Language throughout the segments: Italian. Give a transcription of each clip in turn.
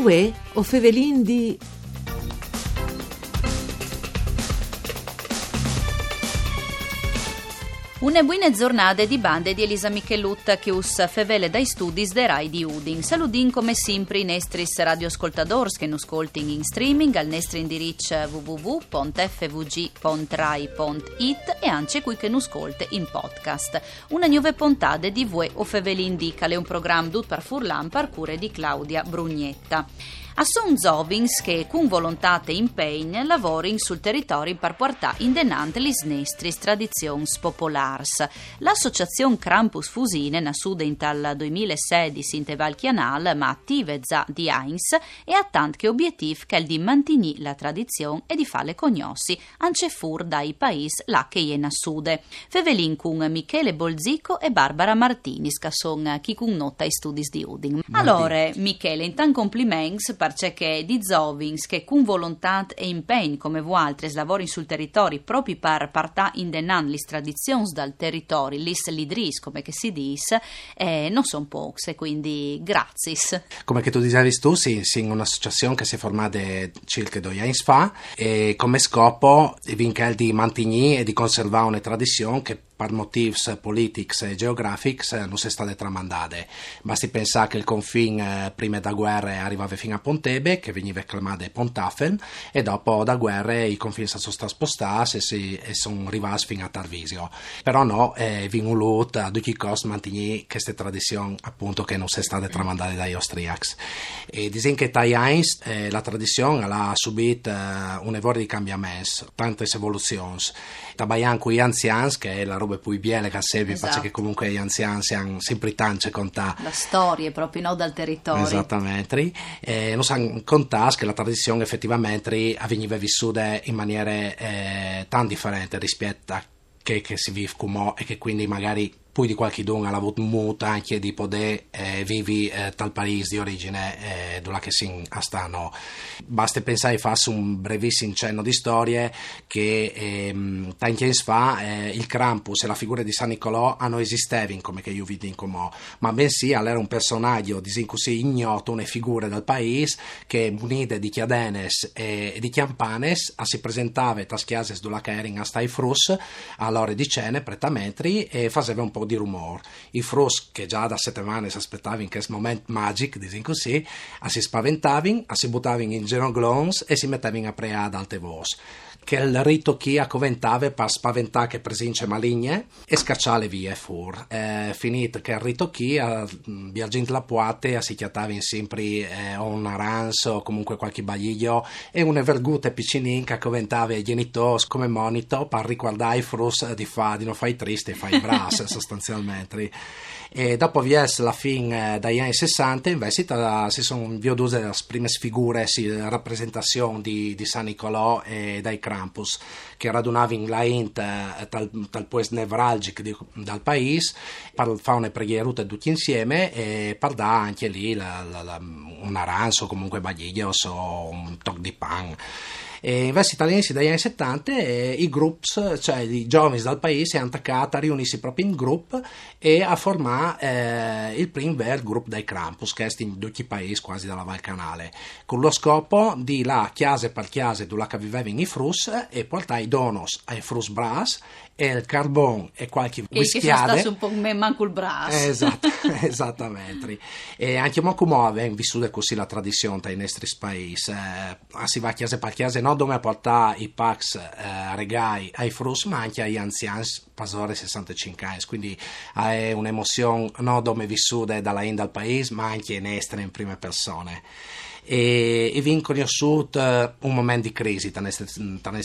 Uè, o fevelin di... Une buone giornate di bande di Elisa Michelutta che us fevele dai studi de Rai di Udin. Saludin come sempre i nostri radioascoltadores che nos ascoltin in streaming al nostro indirizzo www.fvg.rai.it e anche qui che nos ascolte in podcast. Una nuova puntata di Vue o Fevelin Dicale, un programma tutto per Furlan per cure di Claudia Brugnetta. A son Zovins che con volontà e impegno lavorano sul territorio per portare in denante le nestri tradizioni popolars. L'associazione Krampus Fusine, nasuda in tal 2016 in Teval Chianal, ma attive za di Heinz, e ha tanti obiettivi che è di mantenere la tradizione e di farle cognossi, anche fur dai paesi là che è nasude. Fevelin con Michele Bolzico e Barbara Martinis, che sono chi con nota ai studi di Udin. Allora, Michele, intanto complimenti per che di Zovins che con volontà e impegno come voi altri lavori sul territorio proprio per partà in denan le tradizioni dal territorio, lis lidris come si dice, eh, non sono poche, quindi grazie. Come che tu dicevi tu, sì, sì, un'associazione che si è formata circa due anni fa e come scopo di mantenere e di conservare una tradizione che per motivi politici e geografici non si state tramandate. Basti pensare che il confine eh, prima da guerra arrivava fino a Pontebe, che veniva chiamato Pontafen, e dopo da guerra i confini sono stati spostati e, si, sono arrivati fino a Tarvisio. Però no, è eh, voluto a tutti i costi mantenere queste tradizioni appunto che non si state tramandate dagli austriaci. E dicono che Heinz eh, la tradizione ha subito eh, un evore di cambiamenti, tante evoluzioni. Tabaian gli anziani, che è la roba robe più biele che sebi, esatto. che comunque gli anziani siano sempre tanti contare. La storia proprio, no, dal territorio. Esattamente. E non sanno contare che la tradizione effettivamente veniva vissuta in maniere eh, tan differenti rispetto a che, che si vive come e che quindi magari poi di qualche don ha avuto molto anche di poter eh, vivi eh, tal paese di origine eh, dove che si stanno. Basta pensare, faccio un brevissimo cenno di storie che ehm, tanti anni fa eh, il Krampus e la figura di San Nicolò hanno esistevano come che io vi dico mo, ma bensì era un personaggio di così ignoto, una figura del paese che munite di chiadenes e, e di chiampanes si presentava a schiases dove che erano a stai frus all'ora di cene prettamente e faceva un po' di rumore. I Frus, che già da settimane si aspettavano in questo momento magic, diciamo così, si spaventavano, si buttavano in genoglons e si mettevano a preare ad alte voci che il rito chi a coventave per spaventare che presince maligne e scacciare via fur. Eh, finito che il rito chi a viaggiando la puate si chiattava in sempre eh, un aranzo o comunque qualche bagliglio e una vergute piccinin che coventava i genitori come monito per ricordare i frus di, fa, di non fare tristi e fare brass sostanzialmente e dopo VS la fine eh, dagli anni 60 invece si sono vedute le prime figure sì, rappresentazioni di, di, San Nicolò e dai Krampus che radunavano la int eh, tal, tal paese nevralgico di, dal paese per fare una preghiera tutti insieme e per dare anche lì la, la, la, un aranzo comunque bagliglios o un toc di pan e invece italiani dagli anni 70 e i groups, cioè i giovani dal paese, hanno attaccato a riunirsi proprio in gruppo e a formare eh, il primo vero gruppo dei Krampus, che è in tutti i paesi quasi dalla Val Canale, con lo scopo di la chiase per chiase dove vivevano i frus e portare i donos ai frus brass e il carbone e qualche whiskyade. Che un po' come manco il brass. Esatto, esattamente. E anche mo come avevano vissuto così la tradizione tra i nostri paesi. Eh, si va chiese per chiese, non dove portare i pax eh, regai ai frus, ma anche agli anziani, pasore 65 anni. Quindi è un'emozione non dove vissuta dalla in dal paese, ma anche in estere in prime persone e, e viene conosciuto un momento di crisi tra queste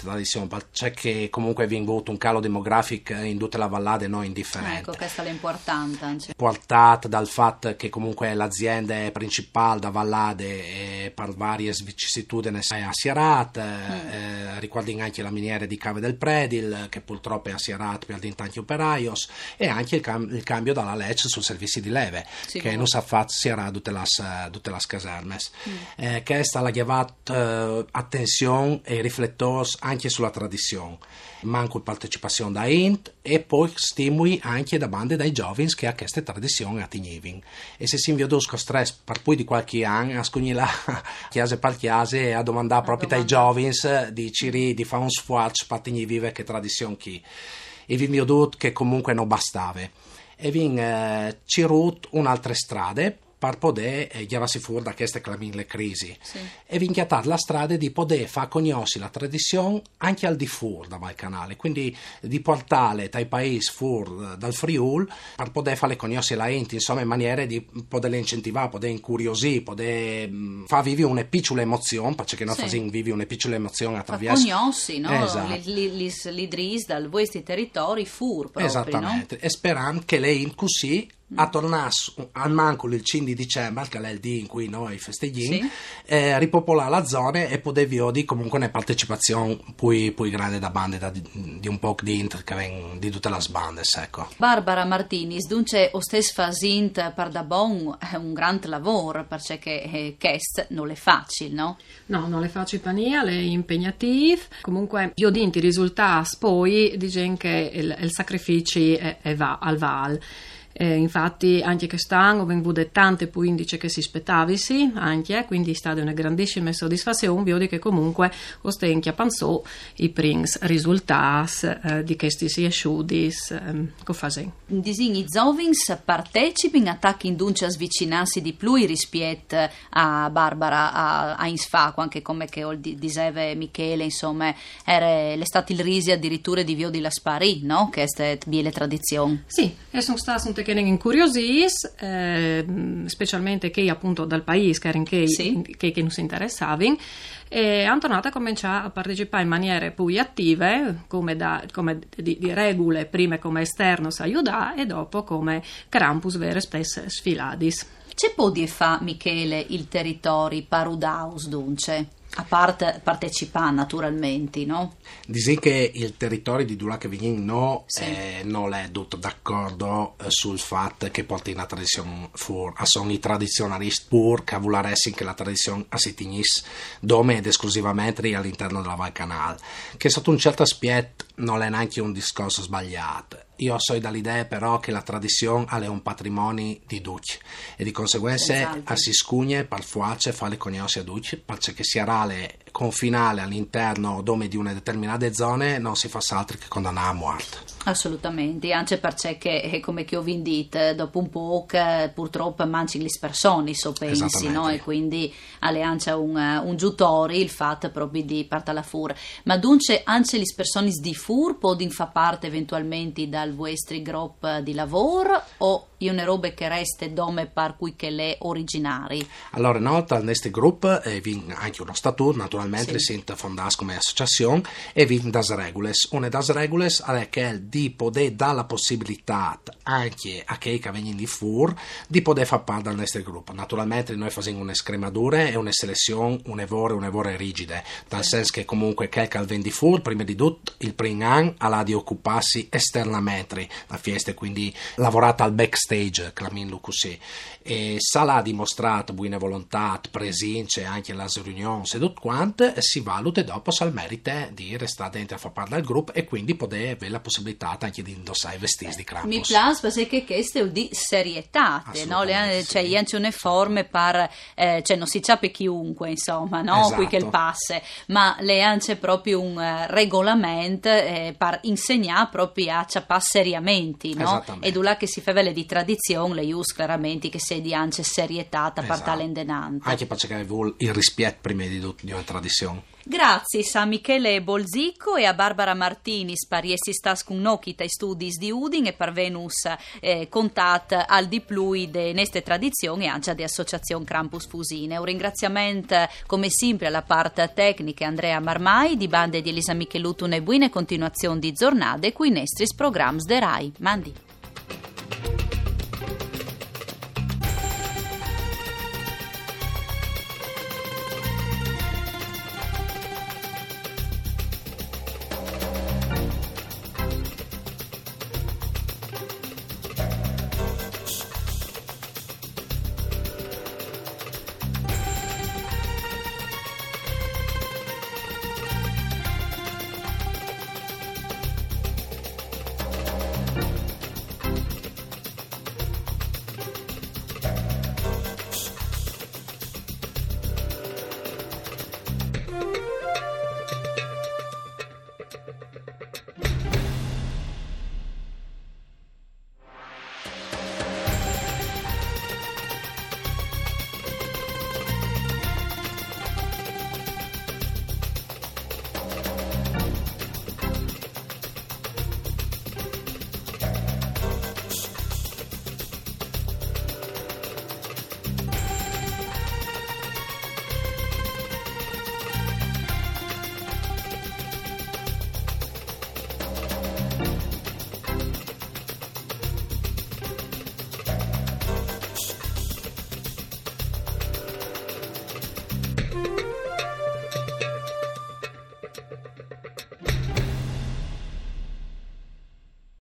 tradizioni, c'è che comunque viene avuto un calo demografico in tutta la vallata non indifferente. Ecco, questa è l'importante. Portato dal fatto che comunque l'azienda principale da vallate per varie vicissitudini è a Sierat, mm. eh, riguardano anche la miniera di Cave del Predil, che purtroppo è a Sierat per tanti operaios, e anche il, cam- il cambio dalla legge sul servizio di leve, sì, che non si è fatto tutte le caserme. Mm. Eh, che sta la chiavat eh, attenzione e riflettori anche sulla tradizione manco partecipazione da int e poi stimoli anche da bande dai giovani che a queste tradizioni attingevano e se si inviodosco stress per poi di qualche anno a scognila chiase per chiase a domandare proprio dai giovani di ciri di fare un sforzo per vive che tradizione chi? E vi inviodot che comunque non bastava. E vi eh, cirut un'altra strade per poter eh, chiavarsi fuori da queste le crisi sì. e vinchiatare la strada di poter far conoscere la tradizione anche al di fuori dal canale quindi di portare dai paesi fuori dal Friul per poter farle conoscere la ente insomma in maniera di poterle incentivare poter incuriosire poter mm, far vivere una piccola emozione perché noi sì. facciamo vivere una piccola emozione attraverso conosci no? esatto. l'idris dal vostri territori fur proprio esattamente no? e sperando che lei così a tornare al mancolo il 5 di dicembre, che è il dì in cui noi festeggiamo, sì. eh, ripopolare la zona e poter vedere comunque una partecipazione più, più grande da bande da, di un po' di inter che vengono di tutte le bande. Ecco. Barbara Martinis, dunque, o stesso fasint per da bon è un grande lavoro perché eh, Kest non è facile, no? No, non è facile niente, è impegnativo. Comunque, io dinti i risultati poi dicono che il, il sacrificio è, è va, al val. Eh, infatti anche quest'anno vengono tante più indici che si aspettavisi, anche, quindi è stata una grandissima soddisfazione, vedo che comunque ostenchia pensò i primi risultati eh, di questi studi eh, che fanno. Disegni Zovins partecipano a attacchi in dunce a svicinarsi di più rispetto a Barbara, a, a Insfaco, anche come che diceva Michele, insomma, era l'estate il risi addirittura di Vio di la Spari, no? Che è la tradizione. Sì, e sono state che ne incuriosís, eh, specialmente che appunto dal paese che, che, sì. che, che non si interessavano, e hanno tornato a partecipare in maniere più attive, come, da, come di, di, regole, prima come esterno si aiuta e dopo come Krampus vere spesse sfiladis. C'è può di fa Michele il territorio parudaus dunque? A parte partecipare naturalmente, no? Dici che il territorio di Dulac Vignin no, sì. eh, non è tutto d'accordo eh, sul fatto che porti una tradizione fuori. Sono i tradizionalisti pur che voleressi che la tradizione si tenisse dome ed esclusivamente all'interno della Val Canal, che sotto un certo aspetto non è neanche un discorso sbagliato. Io so dall'idea però che la tradizione è un patrimonio di tutti e di conseguenza si scugne per fuace fare conoscere a tutti perché sia rale confinale all'interno dome di una determinata zona non si fa altro che condannare a morte. Assolutamente, anche perché eh, come che ho vendito dopo un po' che purtroppo mangi le persone, so pensi, no? e quindi alle anche un, un giutori il fatto proprio di parte alla fur. Ma dunque anche le persone di fur possono fare parte eventualmente dal vostro gruppo di lavoro o è una roba che resta dome per cui che le originari? Allora, inoltre al nostro gruppo eh, anche uno statuto naturalmente sì. sind fondas come associazione e vivono das regules. Una das regules è che di poter dare la possibilità anche a chi che vengono di fur di poter fare parte del nostro gruppo. Naturalmente noi facciamo una scrematura e una selezione un'evore, un'evore rigide, dal sì. senso che comunque chi che viene di fur, prima di tutto il primo anno ha di occuparsi esternamente la fiesta, quindi lavorata al backstage, chiamiamolo così. E Sala ha dimostrato buona volontà, presenza anche alle riunioni e tutto quanto si valuta dopo se merita di restare dentro a far parte del gruppo e quindi poter avere la possibilità anche di indossare i vestiti di Krampus. Mi piace perché questo è di serietà, no? Le, cioè, sì. c'è una forma per, eh, cioè non si sa per chiunque, insomma, no? Esatto. Qui che il passe, ma le c'è proprio un uh, regolamento eh, per insegnare proprio a ciappare seriamente, no? E là che si fa vele di tradizione, le use chiaramente che si di anche serietà da esatto. parte l'endenante. Anche perché vuole il rispetto prima di tutto di una tradizione. Grazie a Michele Bolzicco e a Barbara Martini, spariessi stas con nokita studi di Udin e per Venus eh, contat al di plui de neste tradizioni e anche di Associazione Krampus Fusine. Un ringraziamento come sempre alla parte tecnica Andrea Marmai di bande di Elisa Michelutun e buone continuazione di giornate qui nestris programs de Rai. Mandi.